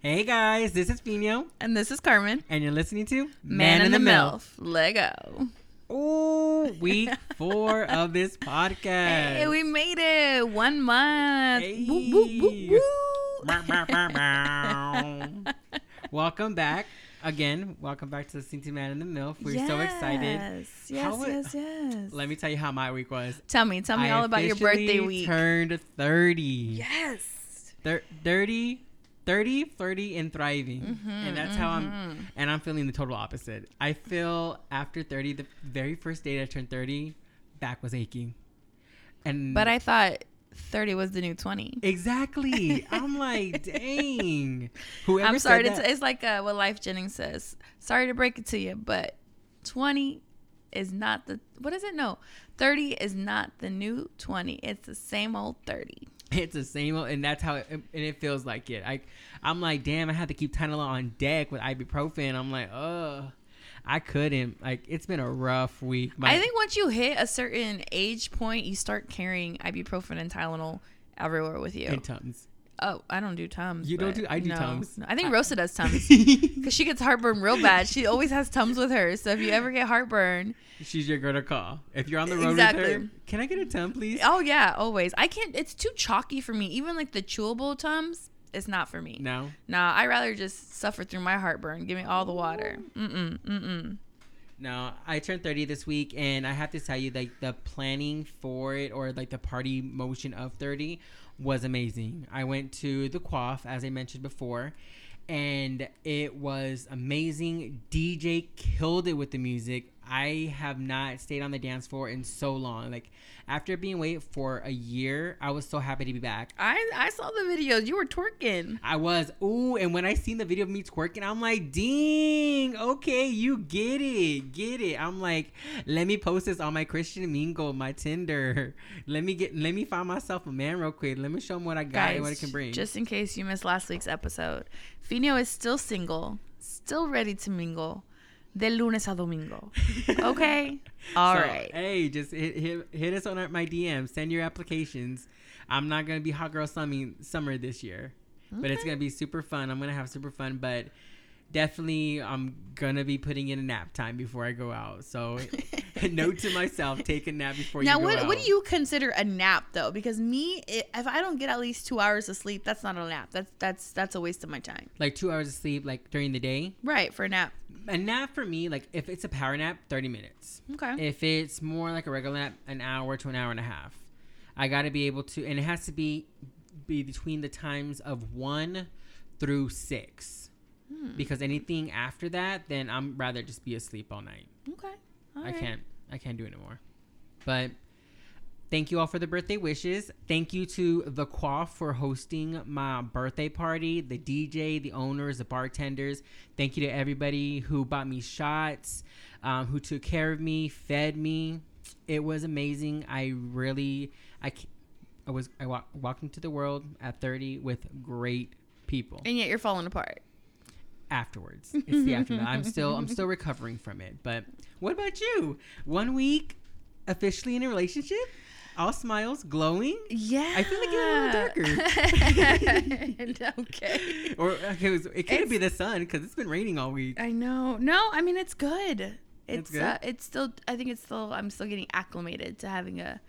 Hey guys, this is Fino, And this is Carmen. and you're listening to Man, in the, MILF. Lego. Ooh, week four of this podcast. Hey, we made it. One month. Hey. Woo, woo, woo, welcome back again. Welcome back to Listening to Man in the MILF. We're so excited. Yes, yes, How it- yes, yes. Let me tell you how my week was. tell me, tell me I all about your birthday week. Turned 30. yes. Thir- 30, 30, flirty, and thriving. Mm-hmm, and that's how I'm, and I'm feeling the total opposite. I feel after 30, the very first day I turned 30, back was aching. And But I thought 30 was the new 20. exactly, I'm like, dang. Whoever I'm sorry. that- t- it's like uh, what Lyfe Jennings says. Sorry to break it to you, but 20 is not the, what is it? No, 30 is not the new 20. It's the same old 30. It's the same, old- and that's how, it, and it feels like it. I, I'm like, damn, I had to keep Tylenol on deck with ibuprofen. I'm like, ugh. I couldn't. Like, it's been a rough week. My- I think once you hit a certain age point, you start carrying ibuprofen and Tylenol everywhere with you. in tums. Oh, I don't do Tums. You don't do- I do no. Tums. No, I think Rosa does Tums because she gets heartburn real bad. She always has Tums with her. So if you ever get heartburn, She's your girl to call. If you're on the road with her, can I get a tum, please? oh yeah, always. I can't. It's too chalky for me. Even like the chewable Tums, it's not for me. No. Nah, I rather just suffer through my heartburn. Give me all the water. Mm mm mm mm. No, I turned 30 this week, and I have to tell you, like, the planning for it or, like, the party motion of 30 was amazing. I went to the Quaff, as I mentioned before, and it was amazing. DJ killed it with the music. I have not stayed on the dance floor in so long. Like, after being away for a year, I was so happy to be back. I I saw the videos. You were twerking. I was ooh, and when I seen the video of me twerking, I'm like, ding, okay, you get it, get it. I'm like, let me post this on my Christian Mingle, my Tinder. Let me get, let me find myself a man real quick. Let me show him what I got and what it can bring. Just in case you missed last week's episode, Fino is still single, still ready to mingle, de lunes a domingo. Okay, all So, right. Hey, just hit, hit, hit us on our, my DM. Send your applications. I'm not gonna be hot girl summer summer this year, but it's gonna be super fun. I'm gonna have super fun, but definitely I'm gonna be putting in a nap time before I go out. So note to myself: take a nap before Now, you go what out. what do you consider a nap though? Because me, if I don't get at least two hours of sleep, that's not a nap. That's that's that's a waste of my time. like two hours of sleep, like during the day? Right for a nap. A nap for me, like if it's a power nap, 30 minutes. Okay. If it's more like a regular nap, an hour to an hour and a half. I got to be able to, and it has to be be between the times of one through six. Hmm. Because anything after that, then I'm rather just be asleep all night. okay. All I right. can't, I can't do it anymore. But thank you all for the birthday wishes. Thank you to the Quaff for hosting my birthday party, the DJ, the owners, the bartenders. Thank you to everybody who bought me shots, um, who took care of me, fed me. It was amazing. I really, I, I was, I walk, walked into the world at 30 with great people. And yet you're falling apart. Afterwards, it's the aftermath. I'm still, I'm still recovering from it. But what about you? One week, officially in a relationship, all smiles, glowing. Yeah. I feel like you're a little darker. okay. Or okay, it, was, it couldn't be the sun because it's been raining all week. I know. No, I mean it's good. It's It's good? Uh, it's still. I think it's still. I'm still getting acclimated to having a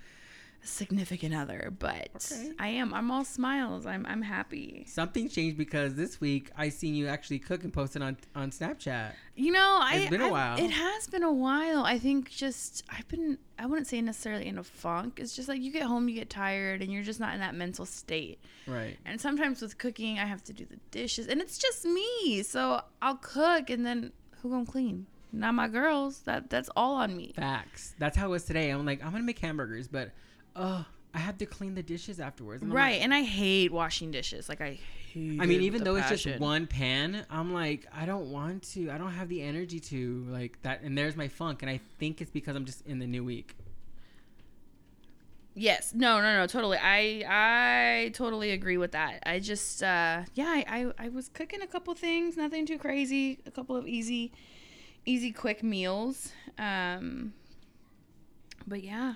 significant other, but Okay. I am. I'm all smiles. I'm. I'm happy. Something changed because this week I seen you actually cook and post it on on Snapchat. You know, I. It's been a while. It has been a while. I think just I've been. I wouldn't say necessarily in a funk. It's just like you get home, you get tired, and you're just not in that mental state. Right. And sometimes with cooking, I have to do the dishes, and it's just me. So I'll cook, and then who gonna clean? Not my girls. That that's all on me. Facts. That's how it was today. I'm like, I'm gonna make hamburgers, but uh I have to clean the dishes afterwards. And Right, like- and I hate washing dishes. Like I hate. I mean, even though a it's just one pan, I'm like, I don't want to. I don't have the energy to like that. And there's my funk, and I think it's because I'm just in the new week. Yes. No. No. No. Totally. I I totally agree with that. I just uh yeah. I I, I was cooking a couple things. Nothing too crazy. A couple of easy, easy quick meals. Um. But yeah,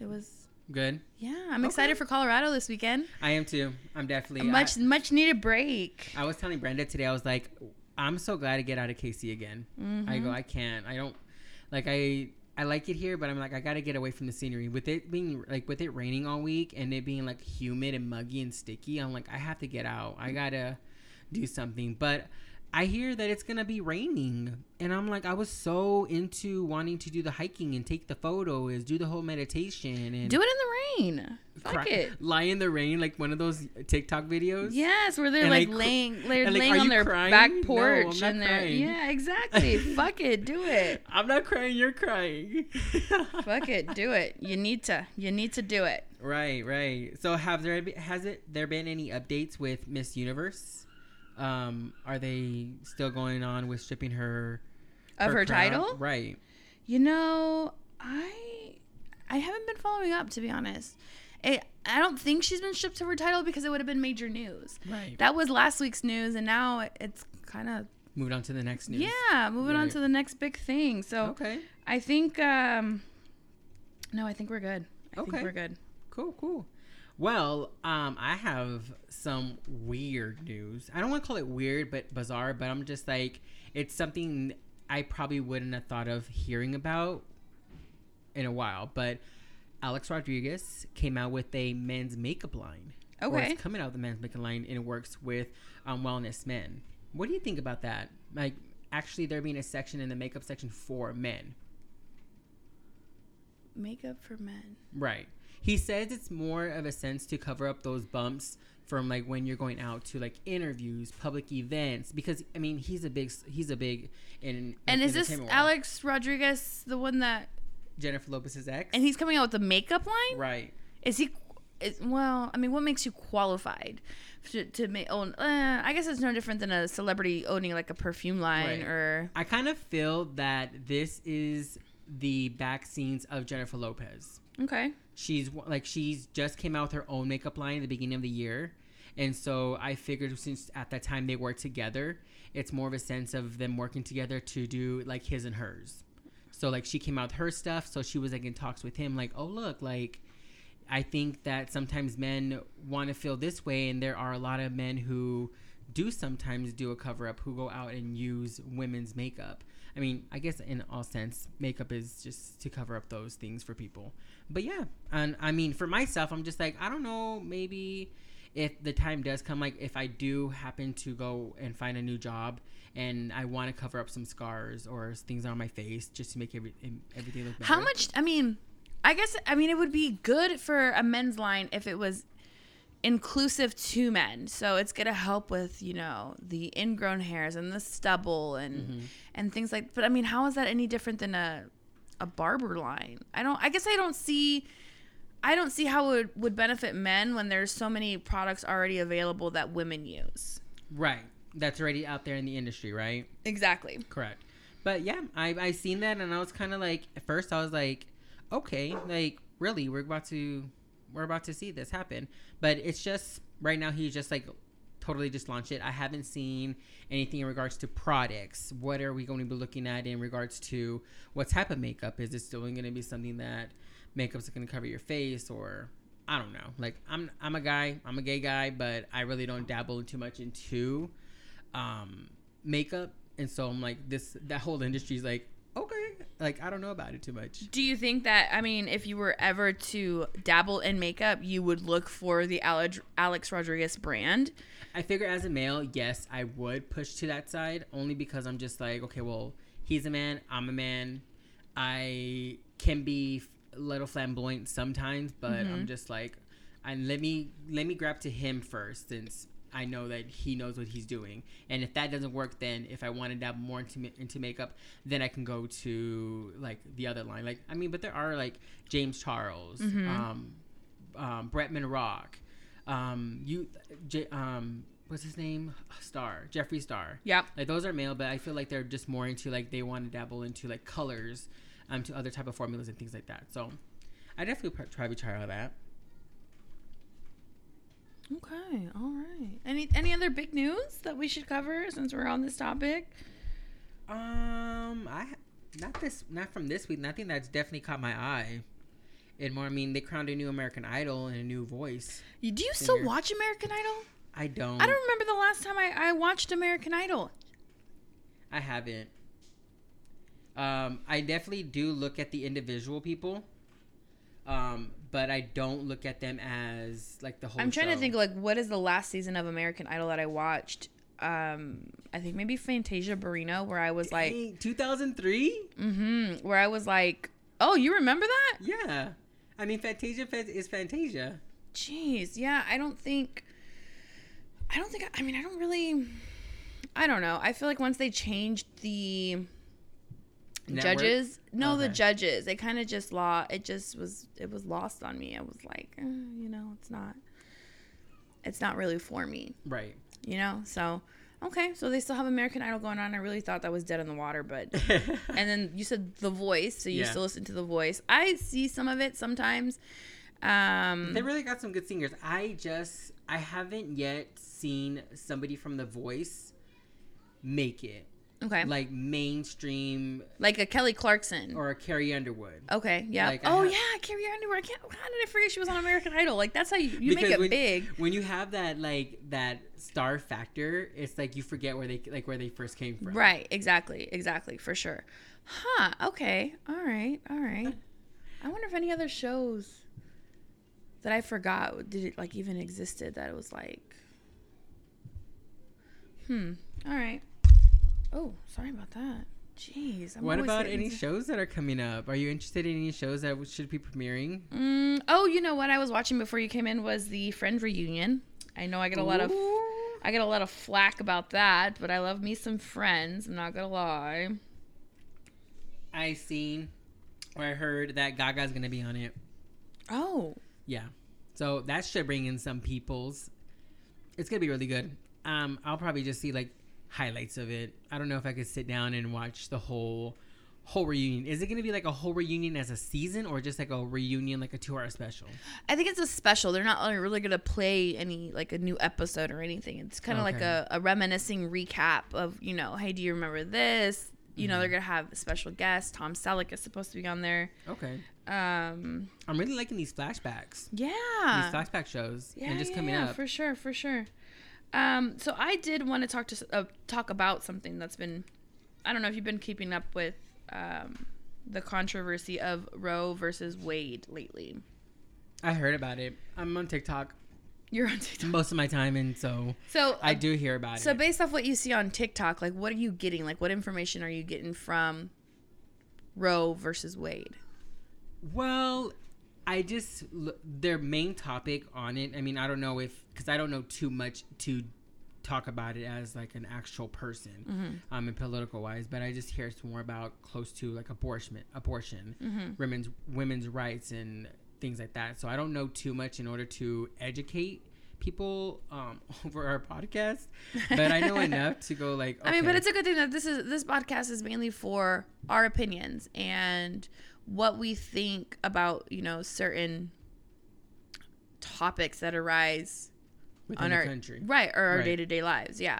it was Good. Yeah, I'm excited for Colorado this weekend. I am too. I'm definitely A much much needed break. I, I was telling Brenda today. I was like, I'm so glad to get out of KC again. I go, mm-hmm. I can't. I don't like. I I like it here, but I'm like, I gotta get away from the scenery. With it being like, with it raining all week and it being like humid and muggy and sticky, I'm like, I have to get out. I gotta do something. But I hear that it's gonna be raining, and I'm like, I was so into wanting to do the hiking and take the photos, do the whole meditation, and Do it in the rain. Fuck cry- it. lie in the rain like one of those TikTok videos. Yes, where they're And, like, laying, they're like, laying on their crying? back porch, not and they're crying. yeah, exactly. Fuck it, do it. I'm not crying. You're crying. Fuck it, do it. You need to. You need to do it. Right, right. So have there has it there been any updates with Miss Universe? Um, are they still going on with stripping her Of her crown? title? Right. You know, I I haven't been following up to be honest. I I don't think she's been stripped of her title because it would have been major news. Right. That was last week's news, and now it's kind of Moved on to the next news. yeah, moving on to the next big thing. So Okay. I think um no, I think we're good. I Okay. think we're good. Cool, cool. Well, um, I have some weird news. I don't want to call it weird, but bizarre. But I'm just like, it's something I probably wouldn't have thought of hearing about in a while. But Alex Rodriguez came out with a men's makeup line. Or Okay. it's coming out with the men's makeup line, and it works with um, wellness men. What do you think about that? Like, actually, there being a section in the makeup section for men. Makeup for men. Right. He says it's more of a sense to cover up those bumps from like when you're going out to like interviews, public events. Because I mean, he's a big, he's a big in. And like, is this world. Alex Rodriguez the one that Jennifer Lopez's ex? and he's coming out with the makeup line? right. Is he? Is, well, I mean, what makes you qualified to, to ma- own? Uh, I guess it's no different than a celebrity owning like a perfume line Right. or. I kind of feel that this is the back scenes of Jennifer Lopez. Okay. she's like she's just came out with her own makeup line at the beginning of the year and so i figured since at that time they were together it's more of a sense of them working together to do like his and hers so like she came out with her stuff so she was like in talks with him like oh look like i think that sometimes men want to feel this way and there are a lot of men who do sometimes do a cover up who go out and use women's makeup i mean i guess in all sense makeup is just to cover up those things for people but yeah and i mean for myself i'm just like i don't know maybe if the time does come like if i do happen to go and find a new job and i want to cover up some scars or things on my face just to make every, everything look better How much? I mean, I guess I mean it would be good for a men's line if it was inclusive to men. So it's gonna help with you know the ingrown hairs and the stubble and Mm-hmm. and things like. But I mean, how is that any different than a a barber line? I don't. I guess I don't see. I don't see how it would benefit men when there's so many products already available that women use. right that's already out there in the industry right Exactly. Correct. But yeah, I I seen that and I was kind of like at first I was like, okay, like really, we're about to we're about to see this happen. But it's just right now he's just like totally just launched it. I haven't seen anything in regards to products. What are we going to be looking at in regards to what type of makeup? Is it still going to be something that makeup's going to cover your face or I don't know. Like I'm I'm a guy, I'm a gay guy, but I really don't dabble too much into um makeup and so i'm like this that whole industry's like okay like i don't know about it too much. Do you think that I mean, if you were ever to dabble in makeup, you would look for the Alex, Rodriguez brand? i figure as a male yes i would push to that side only because i'm just like okay well he's a man i'm a man. I can be a little flamboyant sometimes but i'm mm-hmm. just like and let me let me grab to him first since I know that he knows what he's doing, and if that doesn't work, then if I want to dabble more into into makeup, then I can go to like the other line. Like I mean, but there are like James Charles, um, um, Bretman Rock, um, you, J, um, what's his name? Star Jeffree Star. Yeah, Like those are male, but I feel like they're just more into like they want to dabble into like colors, um, to other type of formulas and things like that. So, I definitely pr- try to try all that. Okay, all right. Any any other big news that we should cover since we're on this topic? Um, I not this, not from this week. Nothing that's definitely caught my eye. it more. I mean, they crowned a new American Idol and a new voice. You- Do you still watch American Idol? I don't. I don't remember the last time I, I watched American Idol. I haven't. Um, I definitely do look at the individual people, um, but I don't look at them as like the whole. I'm trying to think like what is the last season of American Idol that I watched? Um, I think maybe Fantasia Barrino, where I was like, 2003. mm-hmm, where I was like, oh, you remember that? Yeah, I mean, Fantasia is Fantasia. Jeez, yeah, I don't think. I don't think. I mean, I don't really. I don't know. I feel like once they changed the Network? judges, no, the judges, It kind of just law. It just was. It was lost on me. I was like, eh, you know, it's not. It's not really for me, Right. you know. So, okay, so they still have American Idol going on. I really thought that was dead in the water, but. and then you said The Voice, so you Yeah. still listen to The Voice. I see some of it sometimes. Um, They really got some good singers. I just I haven't yet seen somebody from The Voice make it okay, like, mainstream. like a Kelly Clarkson. or a Carrie Underwood. Okay, yeah. Like, oh have- yeah, Carrie Underwood. I can't. How did I forget she was on American Idol? Like that's how you, you make it when, big. when you have that like that star factor, it's like you forget where they like where they first came from. Right. Exactly. Exactly. For sure. Huh. Okay. All right. All right. I wonder if any other shows that I forgot did it like even existed that it was like. Hmm. All right. Oh, sorry about that. Jeez. I'm What about any s- shows that are coming up? Are you interested in any shows that should be premiering? Mm, oh, you know what I was watching before you came in was the Friend reunion. I know I get a lot of I get a lot of flack about that, but I love me some Friends. I'm not gonna lie. I seen or I heard that Gaga's gonna be on it. Oh, Yeah. So that should bring in some people's. It's gonna be really good. Um, I'll probably just see like highlights of it. I don't know if I could sit down and watch the whole whole reunion. Is it gonna be like a whole reunion as a season or just like a reunion like a two hour special? I think it's a special. They're not really gonna play any like a new episode or anything. It's kind of like a, a reminiscing recap of you know, hey, do you remember this? You know, they're gonna have a special guest. Tom Selleck is supposed to be on there. Okay. Um, I'm really liking these flashbacks. yeah, These flashback shows. yeah, and just yeah, coming yeah, up. for sure, for sure. Um, so I did want to talk to uh, talk about something that's been, I don't know if you've been keeping up with um, the controversy of Roe versus Wade lately. I heard about it. I'm on TikTok You're on TikTok, most of my time and so so I do hear about So it. So based off what you see on TikTok, like what are you getting? Like what information are you getting from Roe versus Wade? Well, I just their main topic on it. I mean, I don't know if because I don't know too much to talk about it as like an actual person, um, and political wise. But I just hear it's more about close to like abortion, abortion, women's women's rights and things like that. So I don't know too much in order to educate people um, over our podcast, but I know enough to go like. I mean, but it's a good thing that this is this podcast is mainly for our opinions and what we think about, you know, certain topics that arise within on the our country. right or our Right. day-to-day lives yeah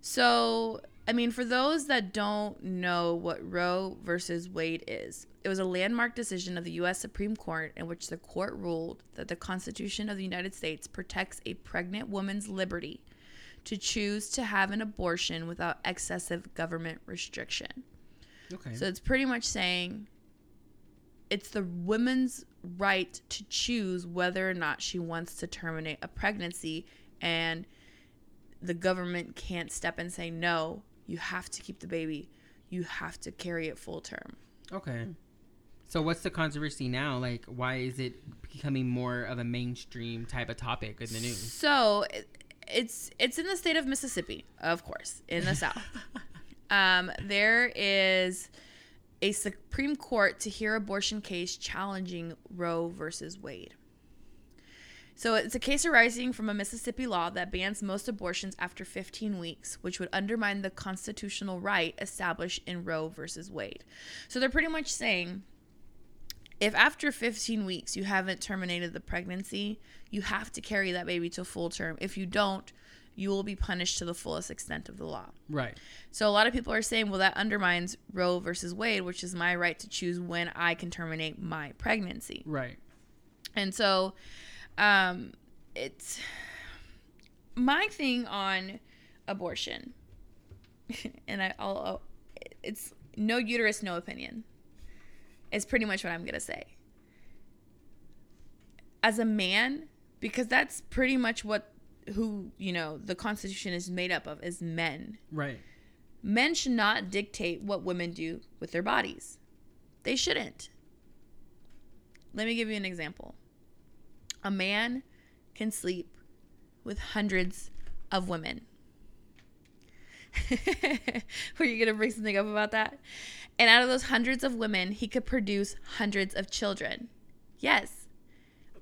so i mean for those that don't know what roe versus wade is it was a landmark decision of the u.s supreme court in which the court ruled that the constitution of the united states protects a pregnant woman's liberty to choose to have an abortion without excessive government restriction Okay. so it's pretty much saying it's the woman's right to choose whether or not she wants to terminate a pregnancy and the government can't step and say no, you have to keep the baby. You have to carry it full term. Okay. So what's the controversy now? Like, why is it becoming more of a mainstream type of topic in the news? So it's it's in the state of Mississippi, of course, in the South. Um, there is a Supreme Court to hear abortion case challenging Roe versus Wade. So it's a case arising from a Mississippi law that bans most abortions after 15 weeks, which would undermine the constitutional right established in Roe versus Wade. So they're pretty much saying if after 15 weeks you haven't terminated the pregnancy, you have to carry that baby to full term. If you don't, you will be punished to the fullest extent of the law. Right. So a lot of people are saying, well, that undermines Roe versus Wade, which is my right to choose when I can terminate my pregnancy. Right. And so, um, it's my thing on abortion, and I, I'll, I'll, it's no uterus, no opinion. Is pretty much what I'm gonna say. As a man, because that's pretty much what who you know the Constitution is made up of is men. Right. Men should not dictate what women do with their bodies. They shouldn't. Let me give you an example. A man can sleep with hundreds of women. Were you going to bring something up about that? And out of those hundreds of women, he could produce hundreds of children. Yes.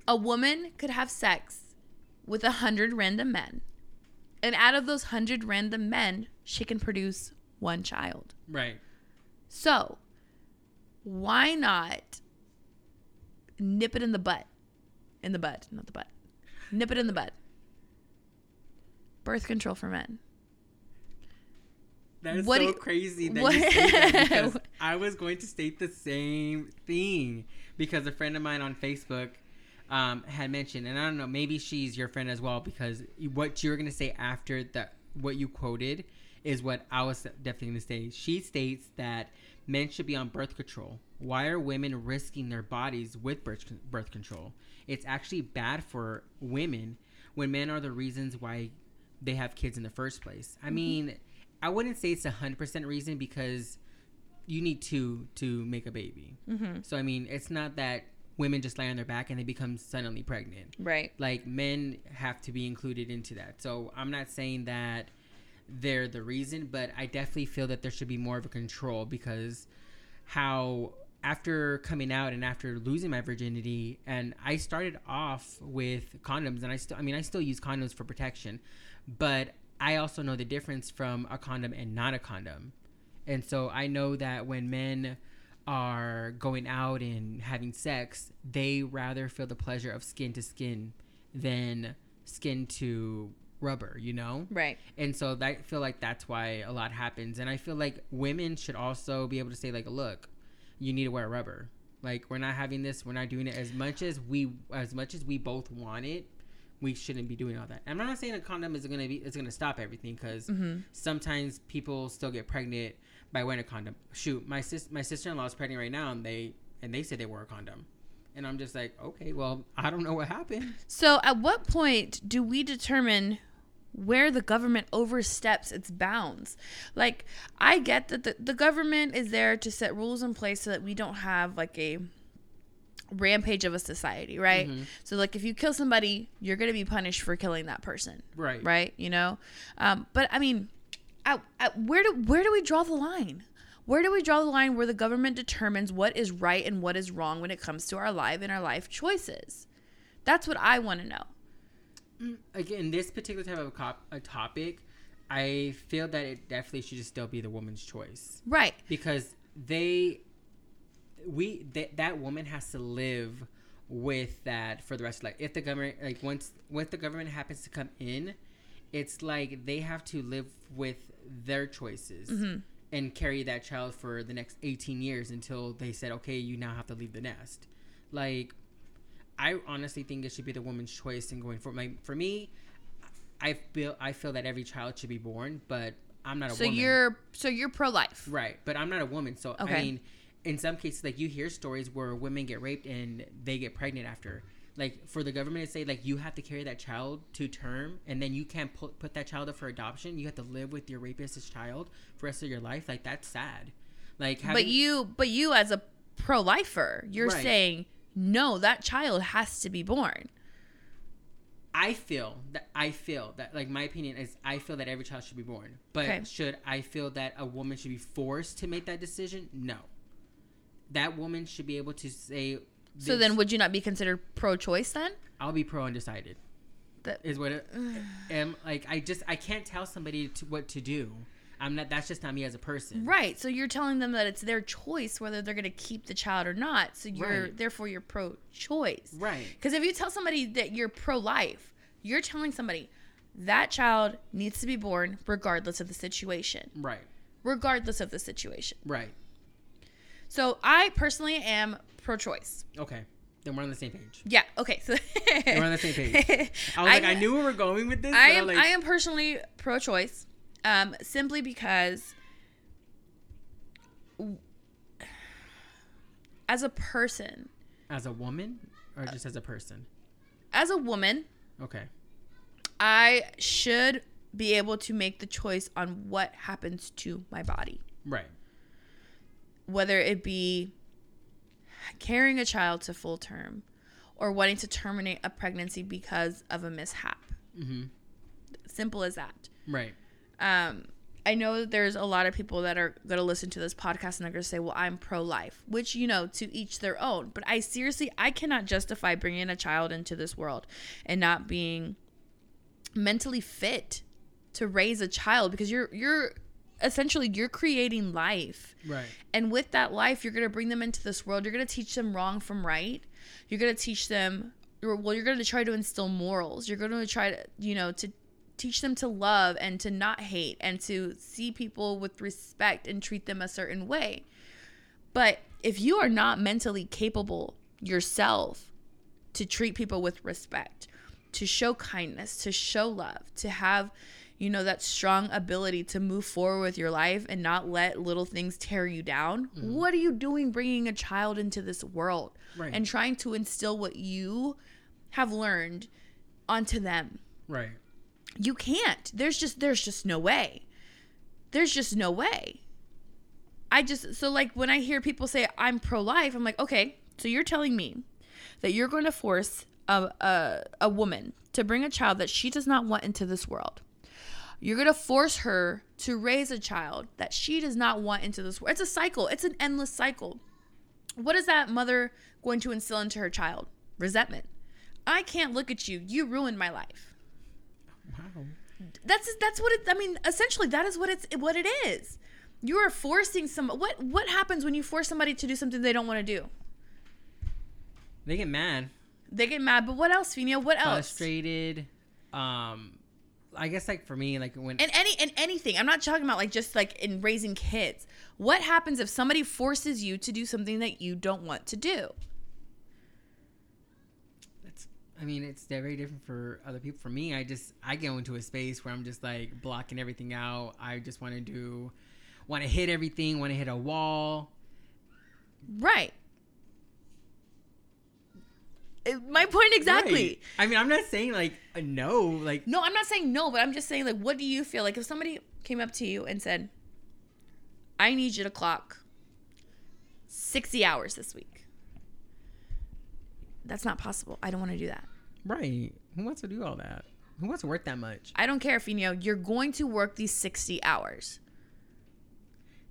A woman could have sex with a hundred random men. And out of those hundred random men, she can produce one child. Right. So, why not nip it in the butt? In the butt, not the butt. Nip it in the butt. Birth control for men. That is What so you- crazy that what- you say that because I was going to state the same thing because a friend of mine on Facebook um, had mentioned, and I don't know, maybe she's your friend as well because what you're going to say after that, what you quoted, is what I was definitely to say. She states that men should be on birth control. Why are women risking their bodies with birth birth control? It's actually bad for women when men are the reasons why they have kids in the first place. I mean, I wouldn't say it's a hundred percent reason because you need two to make a baby. Mm-hmm. So I mean, it's not that women just lay on their back and they become suddenly pregnant. Right. Like men have to be included into that. So I'm not saying that they're the reason, but I definitely feel that there should be more of a control because how after coming out and after losing my virginity and I started off with condoms and I still I mean I still use condoms for protection, but I also know the difference from a condom and not a condom. And so I know that when men are going out and having sex, they rather feel the pleasure of skin to skin than skin to rubber, you know? Right. And so that, I feel like that's why a lot happens. And I feel like women should also be able to say, like, look, you need to wear rubber. Like, we're not having this, we're not doing it as much as we as much as we both want it. We shouldn't be doing all that. And I'm not saying a condom is gonna be is gonna stop everything because Mm-hmm. sometimes people still get pregnant by wearing a condom. Shoot, my sis my sister in law is pregnant right now, and they and they said they wore a condom, and I'm just like, okay, well, I don't know what happened. So, at what point do we determine where the government oversteps its bounds? Like, I get that the, the government is there to set rules in place so that we don't have like a rampage of a society, right? Mhm. So, like, if you kill somebody, you're going to be punished for killing that person, Right. right? You know, um, but I mean, at, at where do where do we draw the line? Where do we draw the line where the government determines what is right and what is wrong when it comes to our life and our life choices? That's what I want to know. Mm, again, this particular type of cop, a topic, I feel that it definitely should just still be the woman's choice Right. because they, we that that woman has to live with that for the rest of life. If the government like once once the government happens to come in, it's like they have to live with their choices Mm-hmm. and carry that child for the next 18 years until they said, okay, you now have to leave the nest. Like, I honestly think it should be the woman's choice in going for like for me. I feel I feel that every child should be born, but I'm not a So woman. you're so you're pro life. Right, but I'm not a woman, so Okay. I mean, in some cases, like you hear stories where women get raped and they get pregnant after. Like for the government to say like you have to carry that child to term and then you can't put put that child up for adoption, you have to live with your rapist's child for the rest of your life. Like that's sad. Like having, But you but you as a pro lifer, you're Right. saying no, that child has to be born. I feel that I feel that like my opinion is I feel that every child should be born. But Okay. should I feel that a woman should be forced to make that decision? No. That woman should be able to say. So then would you not be considered pro choice then? I'll be pro undecided. That- is what it am like. I just I can't tell somebody to, what to do. I'm not. That's just not me as a person. Right. So you're telling them that it's their choice whether they're going to keep the child or not. So you're Right. therefore you're pro choice. Right. Because if you tell somebody that you're pro life, you're telling somebody that child needs to be born regardless of the situation. Right. Regardless of the situation. Right. So I personally am pro choice. Okay. Then we're on the same page. Yeah. Okay. So We're on the same page. I was like, I knew we were going with this. I am. like, I am personally pro-choice, um, simply because, as a person, as a woman or just as a person. as a woman, Okay. I should be able to make the choice on what happens to my body, Right. Whether it be carrying a child to full term or wanting to terminate a pregnancy because of a mishap. Mm-hmm. Simple as that. Right. um, I know there's a lot of people that are going to listen to this podcast and they're going to say, well, I'm pro life, which, you know, to each their own. But I seriously, I cannot justify bringing a child into this world and not being mentally fit to raise a child because you're, you're, essentially you're creating life. Right. and with that life you're going to bring them into this world. You're going to teach them wrong from right. You're going to teach them well you're going to try to instill morals. You're going to try to you know to teach them to love and to not hate and to see people with respect and treat them a certain way. But if you are not mentally capable yourself to treat people with respect to show kindness to show love to have you know that strong ability to move forward with your life and not let little things tear you down? Mm-hmm. What are you doing bringing a child into this world Right. and trying to instill what you have learned onto them? Right. you can't. There's just there's just no way. There's just no way. I just so like when i hear people say i'm pro-life i'm like okay so you're telling me that you're going to force a, a, a woman to bring a child that she does not want into this world you're going to force her to raise a child that she does not want into this world it's a cycle. It's an endless cycle. What is that mother going to instill into her child? Resentment. I can't look at you. You ruined my life. Wow. that's that's what it i mean essentially that is what it's what it is. You are forcing some what what happens when you force somebody to do something they don't want to do? They get mad, they get mad but what else Fina? what else? Frustrated. Um, I guess like for me, like when and any and anything i'm not talking about like just like in raising kids what happens if somebody forces you to do something that you don't want to do it's, I mean, it's very different for other people. For me, I just I go into a space where I'm just like blocking everything out. I just want to do, want to hit everything, want to hit a wall. right Eh, my point exactly Right. I mean, I'm not saying like no, like No, I'm not saying no, but I'm just saying like what do you feel like if somebody came up to you and said, "I need you to clock 60 hours this week." That's not possible. I don't want to do that. right. Who wants to do all that? Who wants to work that much? I don't care, Fino. You're going to work these 60 hours.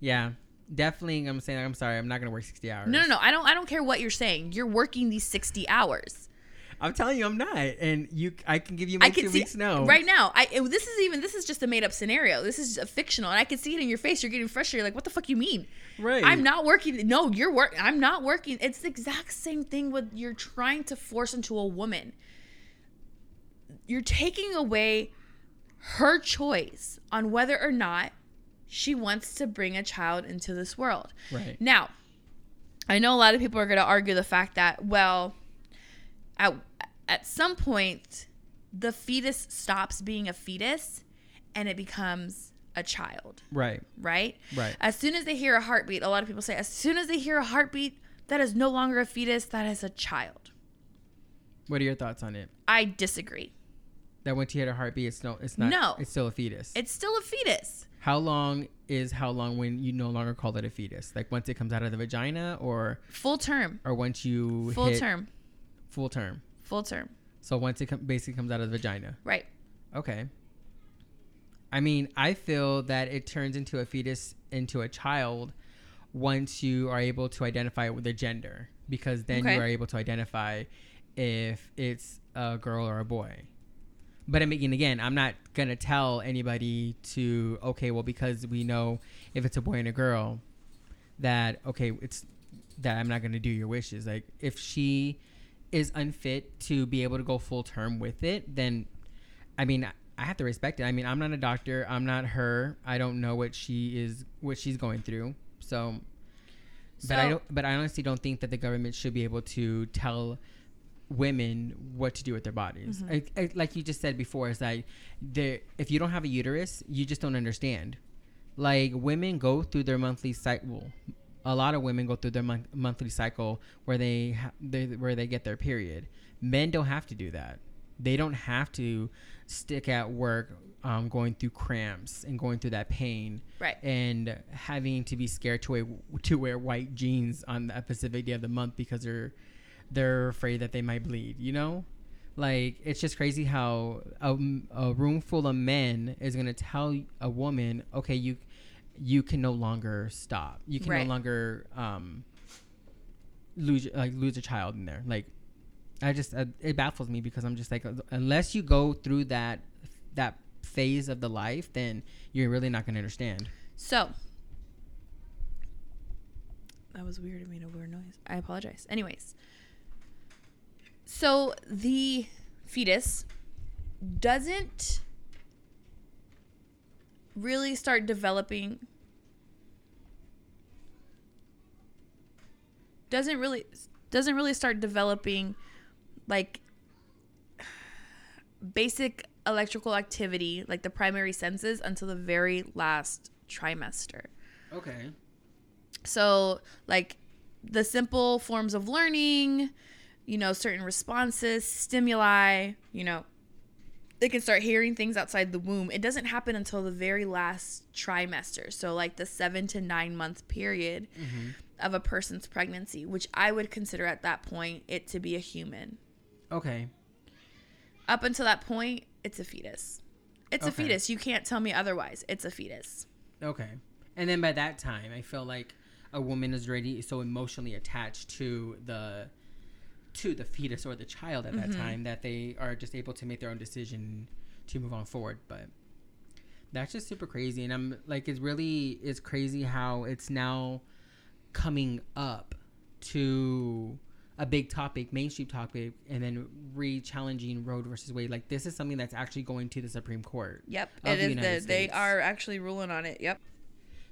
Yeah, definitely. I'm saying I'm sorry. I'm not gonna work 60 hours. No, no, no. I don't I don't care what you're saying. You're working these 60 hours. I'm telling you, I'm not. And you, I can give you my I can two see weeks. No, right now. I it- this is even this is just a made up scenario. This is a fictional, and I can see it in your face. You're getting frustrated. You're Like, what the fuck you mean? Right. I'm not working. No, you're work. I'm not working. It's the exact same thing with you're trying to force into a woman. You're taking away her choice on whether or not she wants to bring a child into this world. Right. Now, I know a lot of people are going to argue the fact that well, at at some point, the fetus stops being a fetus, and it becomes a child Right. right? Right. As soon as they hear a heartbeat, a lot of people say, as soon as they hear a heartbeat, that is no longer a fetus, that is a child. What are your thoughts on it? I disagree. That once you hit a heartbeat, it's no, it's not. No. it's still a fetus. It's still a fetus. How long is how long when you no longer call it a fetus? Like once it comes out of the vagina, or Full term. or once you Full term. full term. Full term. So once it com- basically comes out of the vagina. Right. Okay. I mean, I feel that it turns into a fetus into a child once you are able to identify it with the gender, because then Okay. you are able to identify if it's a girl or a boy. But I mean, again, I'm not gonna tell anybody to okay, well, because we know if it's a boy and a girl, that okay, it's that I'm not gonna do your wishes. Like if she is unfit to be able to go full term with it, then I mean, I have to respect it. I mean, I'm not a doctor. I'm not her. I don't know what she is, what she's going through. So, but I don't. But I honestly don't think that the government should be able to tell women what to do with their bodies. Mm-hmm. I, I, like you just said before, is like there. If you don't have a uterus, you just don't understand. Like women go through their monthly cycle. A lot of women go through their mon- monthly cycle where they, ha- they where they get their period. Men don't have to do that. They don't have to stick at work um, going through cramps and going through that pain Right. and having to be scared to wear, to wear white jeans on the specific day of the month because they're they're afraid that they might bleed you know like it's just crazy how a, a room full of men is going to tell a woman okay you you can no longer stop you can Right. no longer um lose like lose a child in there like i just uh, it baffles me because i'm just like unless you go through that that phase of the life then you're really not going to understand So that was weird. It made a weird noise. I apologize. Anyways, so the fetus doesn't really start developing. Doesn't really doesn't really start developing like basic electrical activity like the primary senses until the very last trimester. okay So, like the simple forms of learning, you know, certain responses, stimuli, you know, they can start hearing things outside the womb. It doesn't happen until the very last trimester. So, like the seven to nine month period mm-hmm. of a person's pregnancy, which I would consider at that point it to be a human. okay Up until that point, it's a fetus. It's a fetus. You can't tell me otherwise. It's a fetus. Okay. And then by that time, I feel like a woman is already so emotionally attached to the to the fetus or the child at that mm-hmm. time that they are just able to make their own decision to move on forward. But that's just super crazy, and I'm like, it's really it's crazy how it's now coming up to a big topic, mainstream topic, and then re-challenging Roe versus Wade. Like this is something that's actually going to the Supreme Court. Yep. It the is the, they are actually ruling on it. Yep.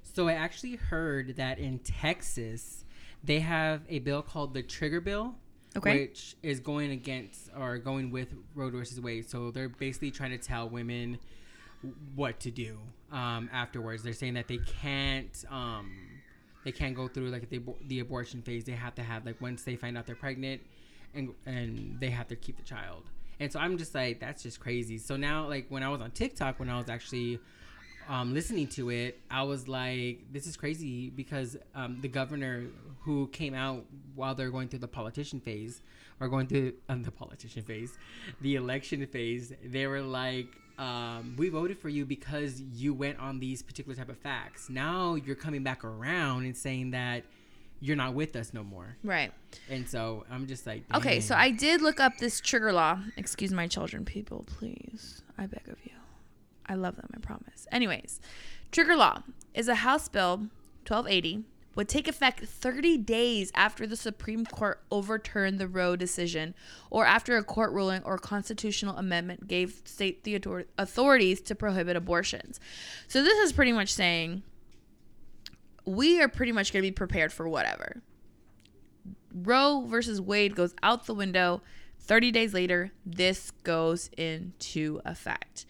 So I actually heard that in Texas, they have a bill called the Trigger Bill, Okay. which is going against or going with Roe versus Wade. So they're basically trying to tell women what to do um, afterwards. They're saying that they can't um, they can't go through like the the abortion phase. They have to have like once they find out they're pregnant, and and they have to keep the child. And so I'm just like that's just crazy. So now like when I was on TikTok when I was actually um, listening to it, I was like, this is crazy because um, the governor who came out while they're going through the politician phase or going through um, the politician phase, the election phase, they were like, um, we voted for you because you went on these particular type of facts. Now you're coming back around and saying that you're not with us no more. Right. And so I'm just like, Okay, so. I did look up this trigger law. Excuse my children, people, please. I beg of you. I love them, I promise. Anyways, trigger law is a House Bill 1280 would take effect 30 days after the Supreme Court overturned the Roe decision or after a court ruling or constitutional amendment gave state the author- authorities to prohibit abortions. So this is pretty much saying we are pretty much going to be prepared for whatever. Roe versus Wade goes out the window. 30 days later, this goes into effect.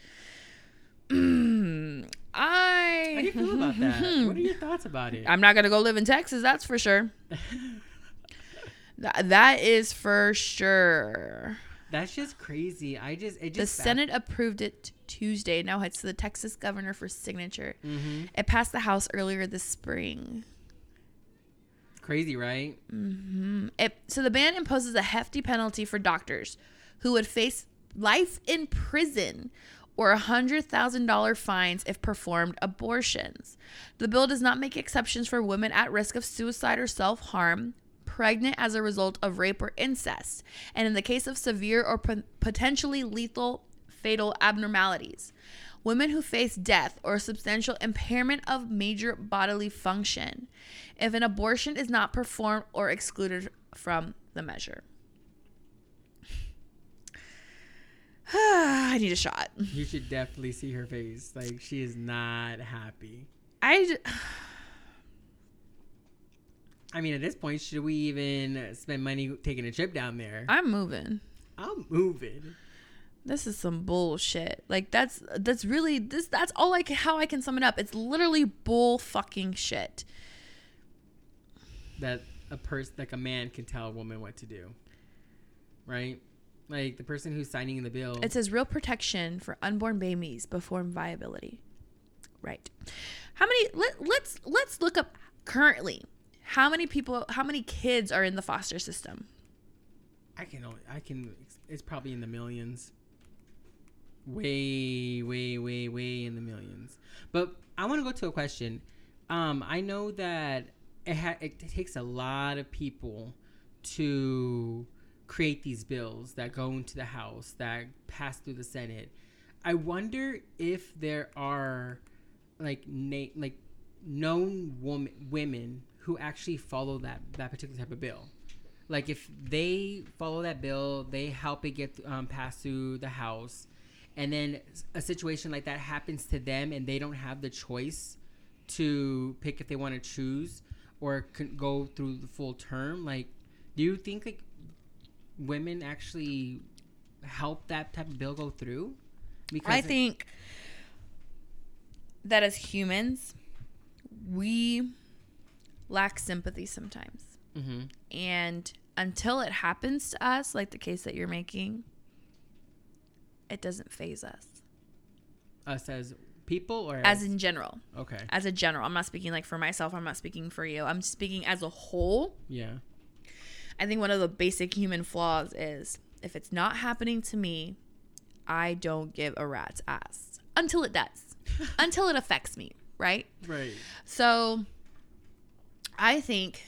Mm, I How do you feel about that? what are your thoughts about it? I'm not gonna go live in Texas. That's for sure. Th- that is for sure. That's just crazy. I just it The just Senate approved it Tuesday. Now it's to the Texas governor for signature. hmm It passed the House earlier this spring. Crazy, right? Mm, It, so the ban imposes a hefty penalty for doctors who would face life in prison or $100,000 fines if performed abortions. The bill does not make exceptions for women at risk of suicide or self harm, pregnant as a result of rape or incest, and in the case of severe or po- potentially lethal fatal abnormalities. Women who face death or substantial impairment of major bodily function if an abortion is not performed or excluded from the measure. I need a shot. You should definitely see her face. Like she is not happy. I j- I mean, at this point, should we even spend money taking a trip down there? I'm moving. I'm moving. This is some bullshit. Like that's that's really this that's all I how I can sum it up. It's literally bull fucking shit. That a person, like a man, can tell a woman what to do, right? Like the person who's signing the bill. It says real protection for unborn babies before viability. Right. How many let, let's let's look up currently. How many people how many kids are in the foster system? I can only, I can. It's probably in the millions. Way, way, way, way in the millions. But I want to go to a question. Um, I know that it ha- it takes a lot of people to create these bills that go into the House that pass through the Senate. I wonder if there are like na- like known woman women who actually follow that that particular type of bill like if they follow that bill they help it get um, passed through the house and then a situation like that happens to them and they don't have the choice to pick if they want to choose or go through the full term like do you think like women actually help that type of bill go through Because I think that as humans, we lack sympathy sometimes. hmm And until it happens to us, like the case that you're making, it doesn't phase us. us as people or As in general. okay As a general. I'm not speaking like for myself, I'm not speaking for you. I'm speaking as a whole. yeah I think one of the basic human flaws is if it's not happening to me, I don't give a rat's ass until it does, until it affects me, right? right So I think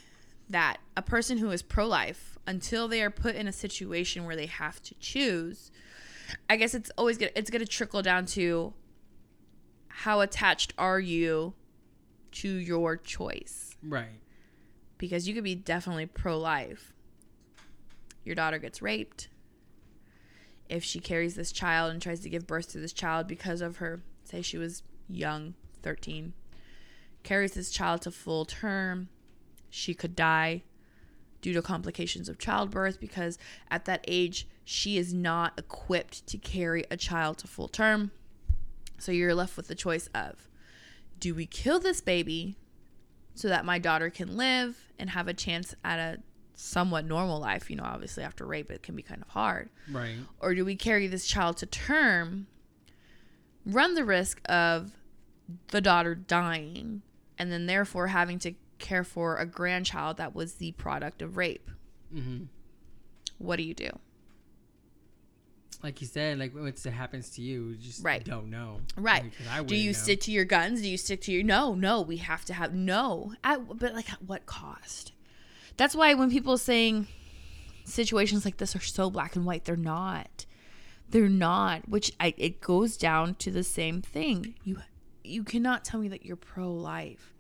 that a person who is pro life, until they are put in a situation where they have to choose, I guess it's always gonna it's gonna trickle down to how attached are you to your choice? right Because you could be definitely pro life. Your daughter gets raped. If she carries this child and tries to give birth to this child because of her, say she was young, 13, carries this child to full term, she could die due to complications of childbirth because at that age, she is not equipped to carry a child to full term. So you're left with the choice of do we kill this baby so that my daughter can live and have a chance at a somewhat normal life? You know, obviously, after rape, it can be kind of hard right or do we carry this child to term, run the risk of the daughter dying, and then therefore having to care for a grandchild that was the product of rape? hmm What do you do? like you said, like once it happens to you, you just Right. don't know. Right. Like, 'cause I Do you know. stick to your guns? Do you stick to your no? No, we have to have no. At, but like at what cost? That's why when people are saying situations like this are so black and white, they're not. They're not. Which I, it goes down to the same thing. You you cannot tell me that you're pro life.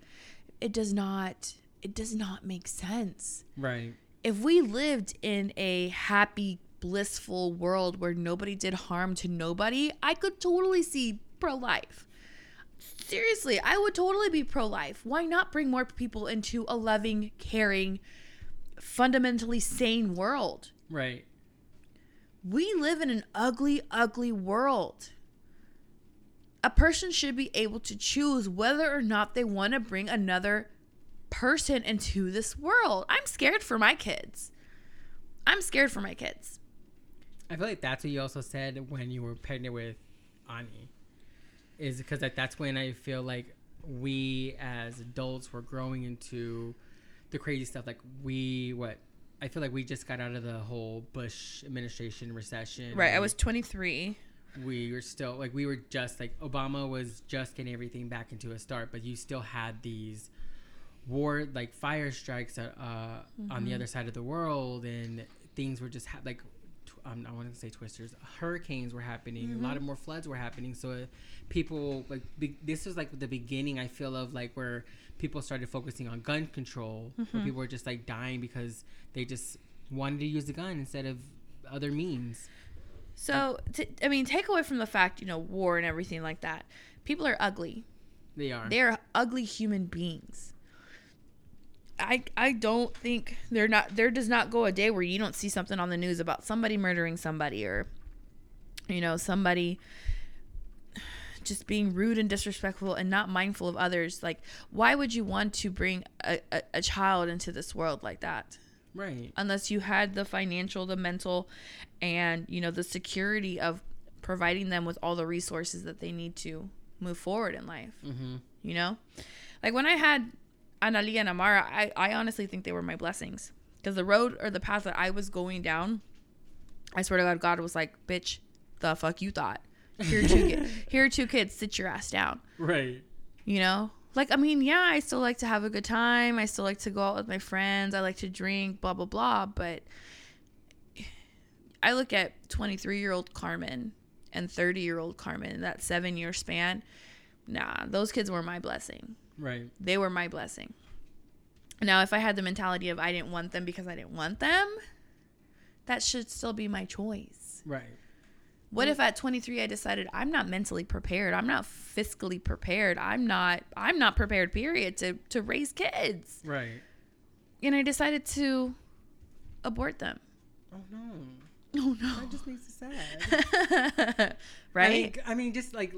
It does not. It does not make sense Right. if we lived in a happy, blissful world where nobody did harm to nobody, I could totally see pro life. Seriously, I would totally be pro life. Why not bring more people into a loving, caring, fundamentally sane world? Right. We live in an ugly, ugly world. A person should be able to choose whether or not they want to bring another person into this world. I'm scared for my kids. I'm scared for my kids. I feel like that's what you also said when you were pregnant with Ani. Is because like that's when I feel like we as adults were growing into the crazy stuff. Like we what I feel like we just got out of the whole Bush administration recession. Right. I was 23. we were still like we were just like Obama was just getting everything back into a start, but you still had these war like fire strikes uh, uh, on the other side of the world, and things were just ha- like um, I want to say twisters, hurricanes were happening, a lot of more floods were happening. So uh, people like be- this was like the beginning. I feel of like where people started focusing on gun control, where mm-hmm. people were just like dying because they just wanted to use the gun instead of other means. So, t- I mean, take away from the fact, you know, war and everything like that. People are ugly. They are. They are ugly human beings. I I don't think there not there does not go a day where you don't see something on the news about somebody murdering somebody or you know somebody just being rude and disrespectful and not mindful of others like why would you want to bring a, a, a child into this world like that Right. unless you had the financial the mental and you know the security of providing them with all the resources that they need to move forward in life Mm-hmm. you know like when i had analia and amara i, I honestly think they were my blessings because the road or the path that i was going down i swear to god god was like bitch the fuck you thought here are two, ki- here are two kids sit your ass down. Right. you know? Like i mean yeah i still like to have a good time. I still like to go out with my friends. I like to drink blah blah blah. But i look at 23 year old carmen and 30 year old carmen that seven year span. Nah those kids were my blessing. Right. they were my blessing. Now if i had the mentality of i didn't want them because i didn't want them that should still be my choice. Right. What if mm. at 23 I decided I'm not mentally prepared? I'm not fiscally prepared. I'm not I'm not prepared period to to raise kids. Right. And I decided to abort them. Oh no. Oh no. That just makes it sad. no. I right? mean, I mean, just like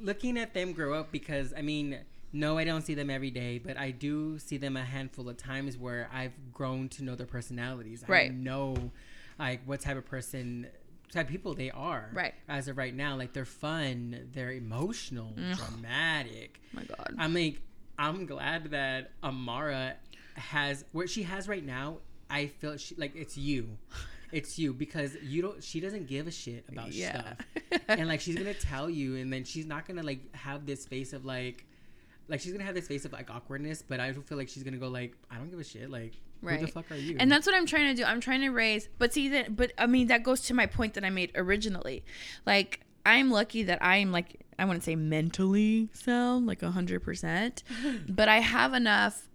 looking at them grow up because I mean, no, I don't see them every day, but I do see them a handful of times where I've grown to know their personalities. I Right. know like what type of person type of people they are. Right. As of right now, like they're fun, they're emotional, dramatic. oh my god. I'm like, I'm glad that Amara has what she has right now. I feel she like it's you. It's you because you don't. She doesn't give a shit about Yeah. stuff, and like she's gonna tell you, and then she's not gonna like have this face of like, like she's gonna have this face of like awkwardness. But I don't feel like she's gonna go like, I don't give a shit. Like, who the Right. fuck are you? And that's what I'm trying to do. I'm trying to raise, but see that, but I mean, that goes to my point that I made originally. Like, I'm lucky that I'm like, I wouldn't say mentally sound, like 100%, but I have enough,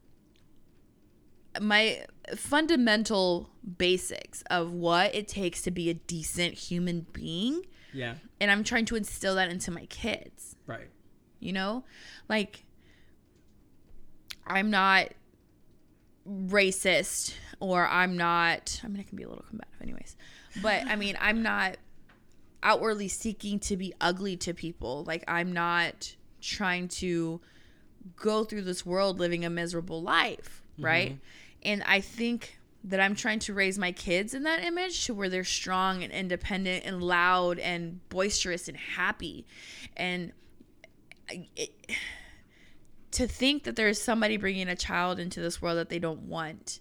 my fundamental basics of what it takes to be a decent human being. yeah, And I'm trying to instill that into my kids right. you know like i'm not racist or i'm not i mean i can be a little combative anyways but i mean i'm not outwardly seeking to be ugly to people. Like i'm not trying to go through this world living a miserable life mm-hmm. right? And i think that i'm trying to raise my kids in that image to where they're strong and independent and loud and boisterous and happy. And it, to think that there's somebody bringing a child into this world that they don't want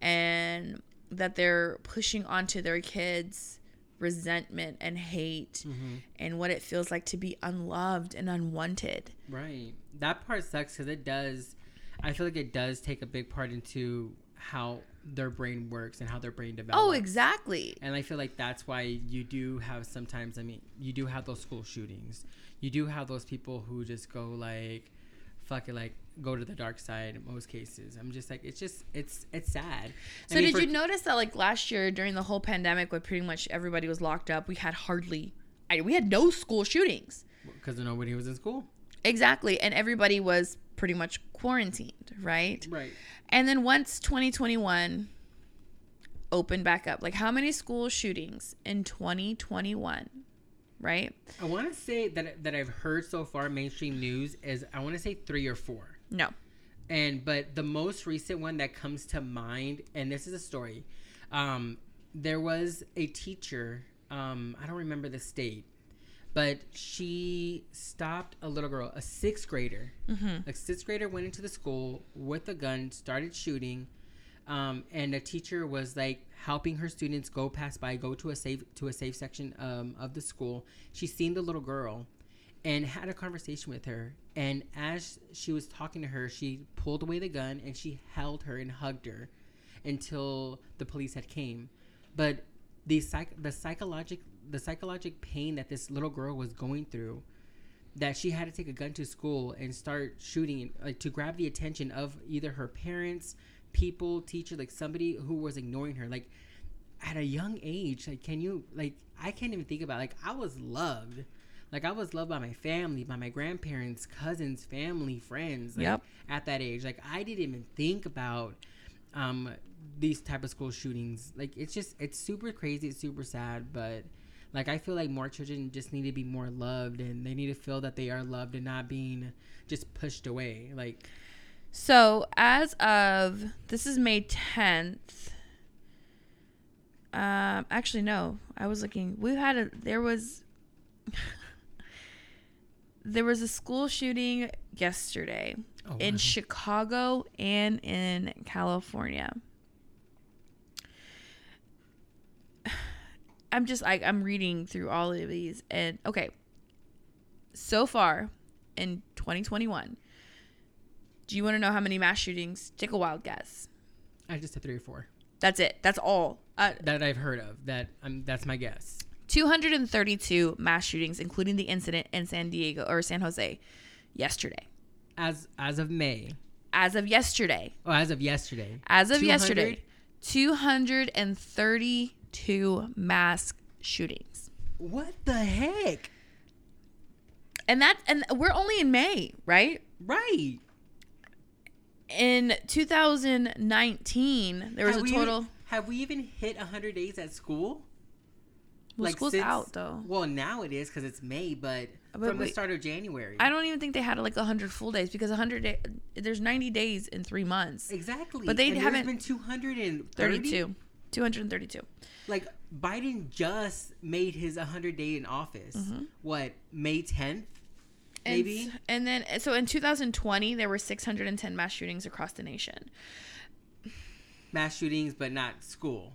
and that they're pushing onto their kids resentment and hate mm-hmm. and what it feels like to be unloved and unwanted Right. That part sucks because it does. I feel like it does take a big part into how their brain works and how their brain develops. oh exactly And I feel like that's why you do have sometimes. I mean, you do have those school shootings. You do have those people who just go like, "Fuck it," like go to the dark side. In most cases, I'm just like, it's just, it's, it's sad. I so mean, did you notice that like last year during the whole pandemic when pretty much everybody was locked up we had hardly I, we had no school shootings Because nobody was in school. exactly and everybody was pretty much quarantined right Right. And then once 2021 opened back up, like how many school shootings in 2021, right? I want to say that that I've heard so far mainstream news is I want to say three or four. No. And but the most recent one that comes to mind, and this is a story. Um, there was a teacher. Um, I don't remember the state, but she stopped a little girl, a sixth grader. Mm-hmm. A sixth grader went into the school with a gun, started shooting, um, and a teacher was like helping her students go pass by, go to a safe to a safe section um, of the school. She seen the little girl, and had a conversation with her. And as she was talking to her, she pulled away the gun and she held her and hugged her until the police had came. But the psych the psychologic the psychologic pain that this little girl was going through that she had to take a gun to school and start shooting like to grab the attention of either her parents people teacher like somebody who was ignoring her like at a young age like can you like i can't even think about like i was loved Like I was loved by my family, by my grandparents, cousins, family, friends. Like, Yep. At that age, like I didn't even think about um these type of school shootings. Like it's just it's super crazy. It's super sad, but like I feel like more children just need to be more loved, and they need to feel that they are loved and not being just pushed away. Like So as of this is May tenth. Um, actually, no. I was looking. We had a. There was. there was a school shooting yesterday oh, in wow. Chicago and in California. I'm just I, I'm reading through all of these and okay. So far in 2021, do you want to know how many mass shootings? Take a wild guess. I just said three or four That's it. That's all. Uh, that I've heard of. That um, that's my guess. 232 mass shootings, including the incident in San Diego or San Jose yesterday. As as of May. As of yesterday, Oh, as of yesterday. As of 200? yesterday, 232 mass shootings. What the heck? And that and we're only in May, right? Right. In 2019, there was Have a total Even, have we even hit 100 days at school? well, school's since- out though. Well, now it is because it's May, but, But from the start of January. I don't even think they had like 100 full days because 100 day, there's 90 days in 3 months. exactly. But they and haven't- been 232. 232. Like Biden just made his 100 day in office. Mm-hmm. What May 10th? And, Maybe. and then uh, so in 2020 there were 610 mass shootings across the nation. Mass shootings, but not school.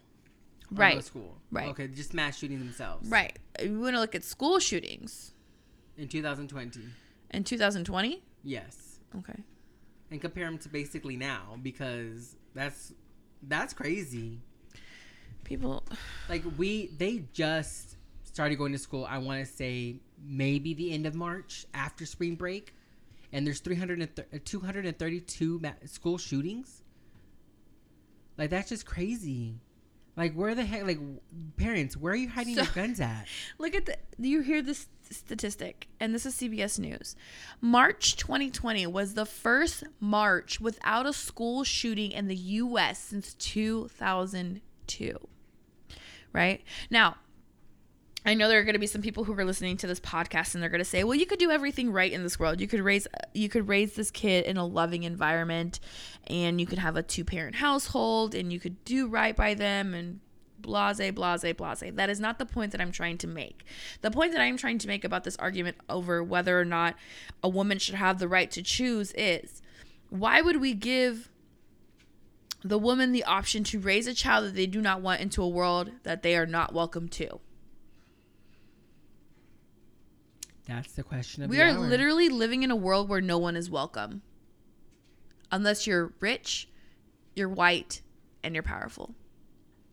Or no Right. school. Right. Okay, just mass shooting themselves. Right. Uh, we want to look at school shootings In 2020. in 2020. Yes. Okay. And compare them to basically now because that's that's crazy. People like we they just started going to school i want to say maybe the end of march after spring break and there's 300 uh, 232 school shootings like that's just crazy like where the heck like parents where are you hiding So- your guns at look at the you hear this statistic and this is CBS News. March 2020 was the first March without a school shooting in the US since 2002. Right? Now, I know there are going to be some people who are listening to this podcast and they're going to say, "Well, you could do everything right in this world. You could raise you could raise this kid in a loving environment and you could have a two-parent household and you could do right by them and blase blase blase." That is not the point that I'm trying to make. The point that I'm trying to make about this argument over whether or not a woman should have the right to choose is why would we give the woman the option to raise a child that they do not want into a world that they are not welcome to? That's the question of We the are hour. literally living in a world where no one is welcome. Unless you're rich, you're white, and you're powerful.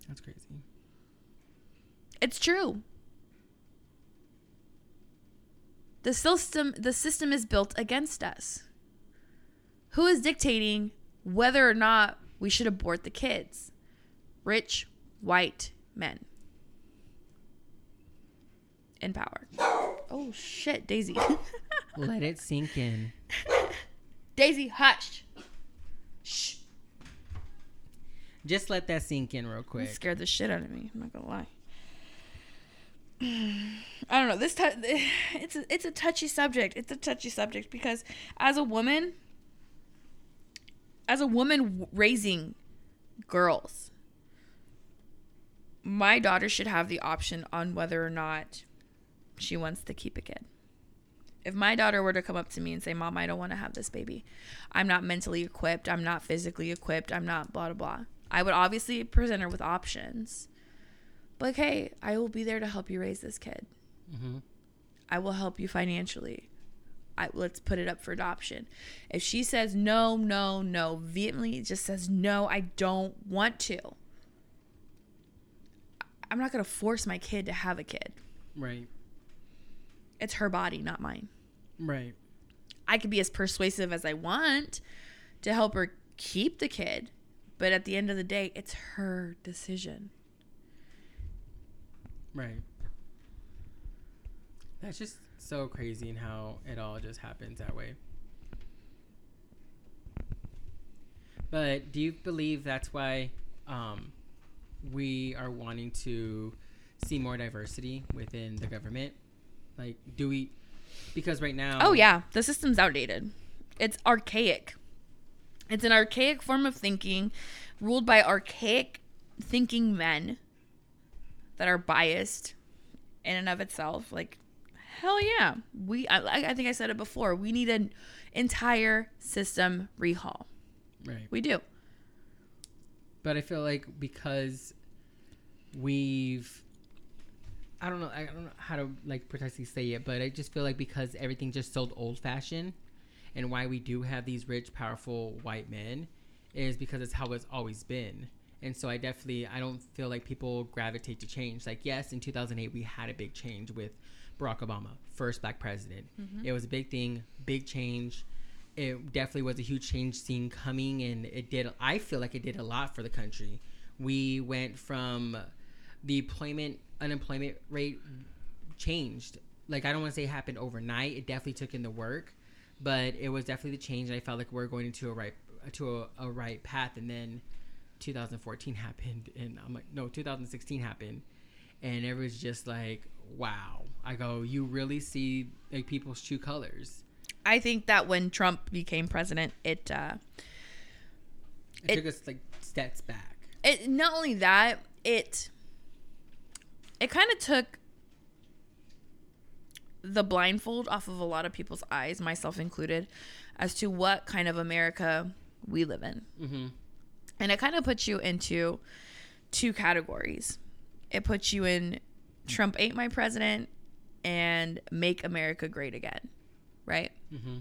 that's crazy It's true. The system the system is built against us. Who is dictating whether or not we should abort the kids? Rich, white men. In power. Oh shit, Daisy. let it sink in Daisy, hush. Shh. just let that sink in real It quick scared the shit out of me. I'm not gonna lie. I don't know. This t- it's a, it's a touchy subject. It's a touchy subject because as a woman, as a woman w- raising girls, my daughter should have the option on whether or not she wants to keep a kid. If my daughter were to come up to me and say, "Mom, I don't want to have this baby. I'm not mentally equipped. I'm not physically equipped. I'm not blah blah blah." I would obviously present her with options. But hey, I will be there to help you raise this kid. hmm I will help you financially. I, let's put it up for adoption. If she says no, no, no, vehemently just says no, I don't want to. I'm not going to force my kid to have a kid. right It's her body, not mine. right I could be as persuasive as I want to help her keep the kid, but at the end of the day, it's her decision. Right. That's just so crazy and how it all just happens that way. But do you believe that's why um, we are wanting to see more diversity within the government? Like, do we? Because right now, Oh yeah, the system's outdated. It's archaic. It's an archaic form of thinking ruled by archaic thinking men that are biased in and of itself. Like hell yeah. We I, I think I said it before. We need an entire system rehaul. right? We do. But I feel like because we've I don't know I don't know how to like precisely say it, but I just feel like because everything just sold old fashioned and why we do have these rich, powerful white men is because it's how it's always been. And so I definitely I don't feel like people gravitate to change. Like yes, in 2008 we had a big change with Barack Obama, first black president. Mm-hmm. It was a big thing, big change. It definitely was a huge change seen coming and it did I feel like it did a lot for the country. We went from the employment unemployment rate changed. Like I don't want to say it happened overnight. It definitely took in the work, but it was definitely the change. And I felt like we're going into a right to a, a right path. And then 2014 happened, and I'm like, no, 2016 happened, and it was just like, wow. I go, you really see like people's true colors. I think that when Trump became president, it uh It, It- took us like steps back. it not only that it it kind of took the blindfold off of a lot of people's eyes myself included as to what kind of america we live in Mm-hmm. and it kind of puts you into two categories it puts you in trump ain't my president and make america great again right Mm-hmm.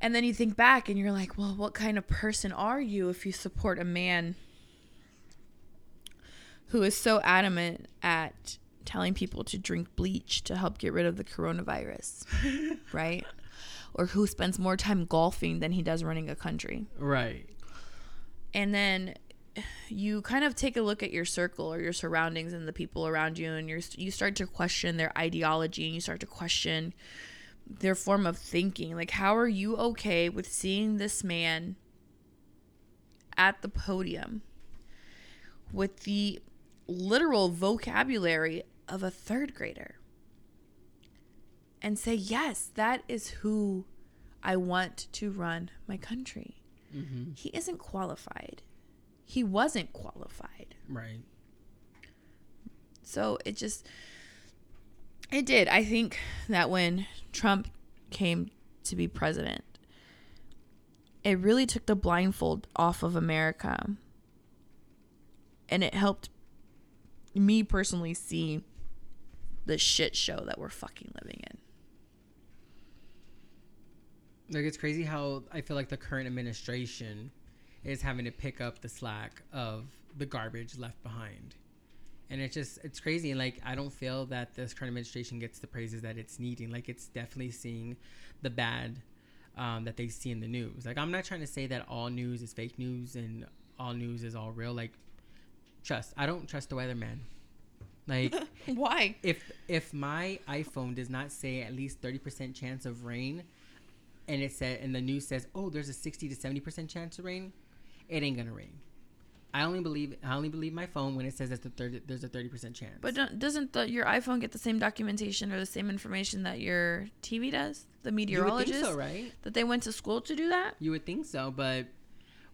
and then you think back and you're like, well, what kind of person are you if you support a man who is so adamant at telling people to drink bleach to help get rid of the coronavirus, right? Or who spends more time golfing than he does running a country. Right. And then you kind of take a look at your circle or your surroundings and the people around you and you you start to question their ideology and you start to question their form of thinking. Like how are you okay with seeing this man at the podium with the literal vocabulary of a third grader and say, "Yes, that is who I want to run my country." Mm-hmm. he isn't qualified. He wasn't qualified. Right. So it just it did. I think that when Trump came to be president, it really took the blindfold off of America. And it helped me personally see the shit show that we're fucking living in. Like it's crazy how I feel like the current administration is having to pick up the slack of the garbage left behind. And it's just it's crazy like I don't feel that this current administration gets the praises that it's needing. Like it's definitely seeing the bad um, that they see in the news. Like I'm not trying to say that all news is fake news and all news is all real. Like trust. I don't trust the weatherman. Like Why? if if my iPhone does not say at least thirty percent chance of rain, and it said and the news says, oh, there's a sixty to seventy percent chance of rain, it ain't gonna rain. I only believe I only believe my phone when it says that the 30, there's a thirty percent chance. But don't, doesn't the, your iPhone get the same documentation or the same information that your TV does? The you would meteorologist think so, right? that they went to school to do that? You would think so, but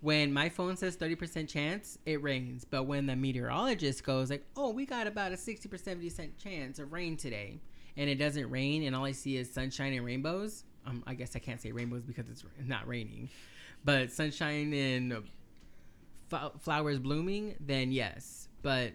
when my phone says thirty percent chance, it rains. But when the meteorologist goes like, oh, we got about a sixty percent 70% chance of rain today, and it doesn't rain, and all I see is sunshine and rainbows. Um, I guess I can't say rainbows because it's not raining, but sunshine and flowers blooming. Then yes, but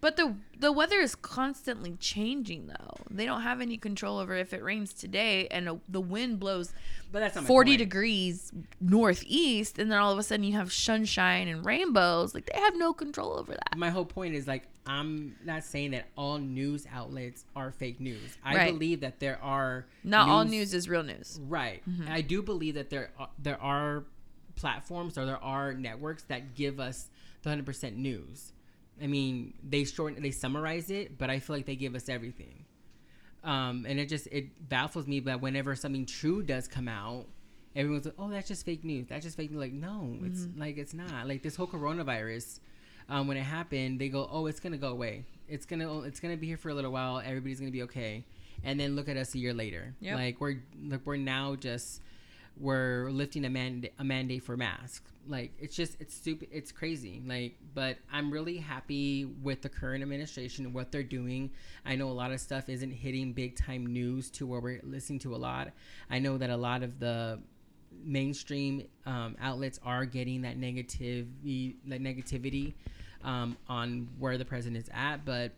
But the the weather is constantly changing though. They don't have any control over if it rains today and a, the wind blows but that's not my 40 point. degrees northeast and then all of a sudden you have sunshine and rainbows. Like they have no control over that. my whole point is like I'm not saying that all news outlets are fake news. I Right. believe that there are Not all news is real news. Right. Mm-hmm. I do believe that there are, there are platforms or there are networks that give us the 100% news. I mean, they shorten they summarize it, but I feel like they give us everything. Um, and it just it baffles me that whenever something true does come out, everyone's like, "Oh, that's just fake news. That's just fake news." Like, no, it's like it's not. Like this whole coronavirus, um, when it happened, they go, "Oh, it's gonna go away. It's gonna it's gonna be here for a little while. Everybody's gonna be okay." And then look at us a year later. Yep. Like we're like we're now just we're lifting a mandate a mandate for masks. Like it's just it's stupid. It's crazy. Like, but I'm really happy with the current administration and what they're doing. I know a lot of stuff isn't hitting big time news to where we're listening to a lot. I know that a lot of the mainstream um, outlets are getting that negative that negativity um, on where the president's at, but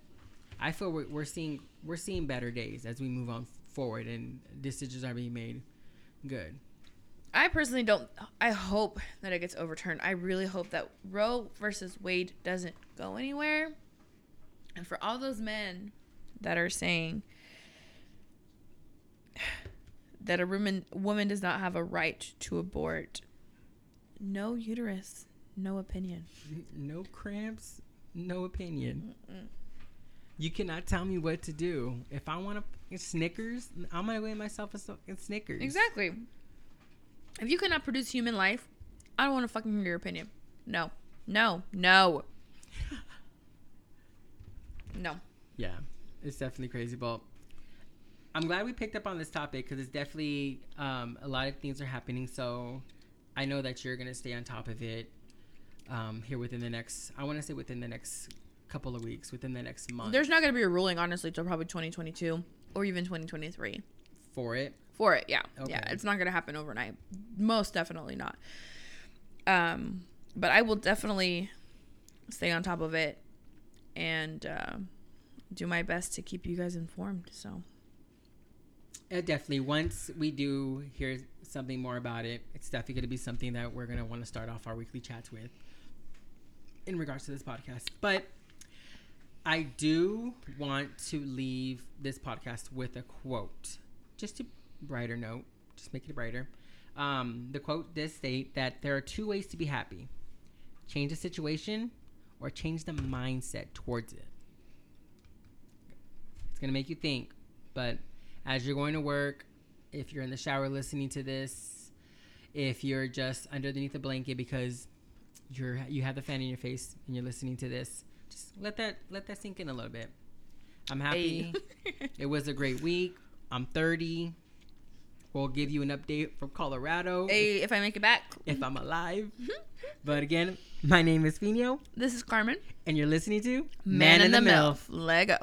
I feel we're, we're seeing we're seeing better days as we move on forward and decisions are being made. Good. I personally don't. I hope that it gets overturned. I really hope that Roe versus Wade doesn't go anywhere. And for all those men that are saying that a woman woman does not have a right to abort, no uterus, no opinion. No cramps, no opinion. You cannot tell me what to do. If I want to Snickers, I'm gonna weigh myself a, a Snickers. Exactly. If you cannot produce human life, I don't want to fucking hear your opinion. No. No. No. No. Yeah, it's definitely crazy. But I'm glad we picked up on this topic because it's definitely um, a lot of things are happening. So I know that you're gonna stay on top of it um, here within the next. I want to say within the next couple of weeks, within the next month. There's not going to be a ruling, honestly, till probably 2022 or even 2023 for it. For it. Yeah. Yeah. It's not going to happen overnight. Most definitely not. Um, but I will definitely stay on top of it and uh, do my best to keep you guys informed. So, Uh, definitely. Once we do hear something more about it, it's definitely going to be something that we're going to want to start off our weekly chats with in regards to this podcast. But I do want to leave this podcast with a quote, just to brighter note, just make it brighter. Um, the quote does state that there are two ways to be happy change the situation or change the mindset towards it. It's going to make you think, but as you're going to work, if you're in the shower listening to this, if you're just underneath a blanket because you're you have the fan in your face and you're listening to this, just let that let that sink in a little bit. I'm happy. it was a great week. I'm 30. We'll give you an update from Colorado hey, if I make it back, if I'm alive. Mm-hmm. but again, my name is Fino, this is Carmen. and you're listening to Man, in the, MILF. Lego.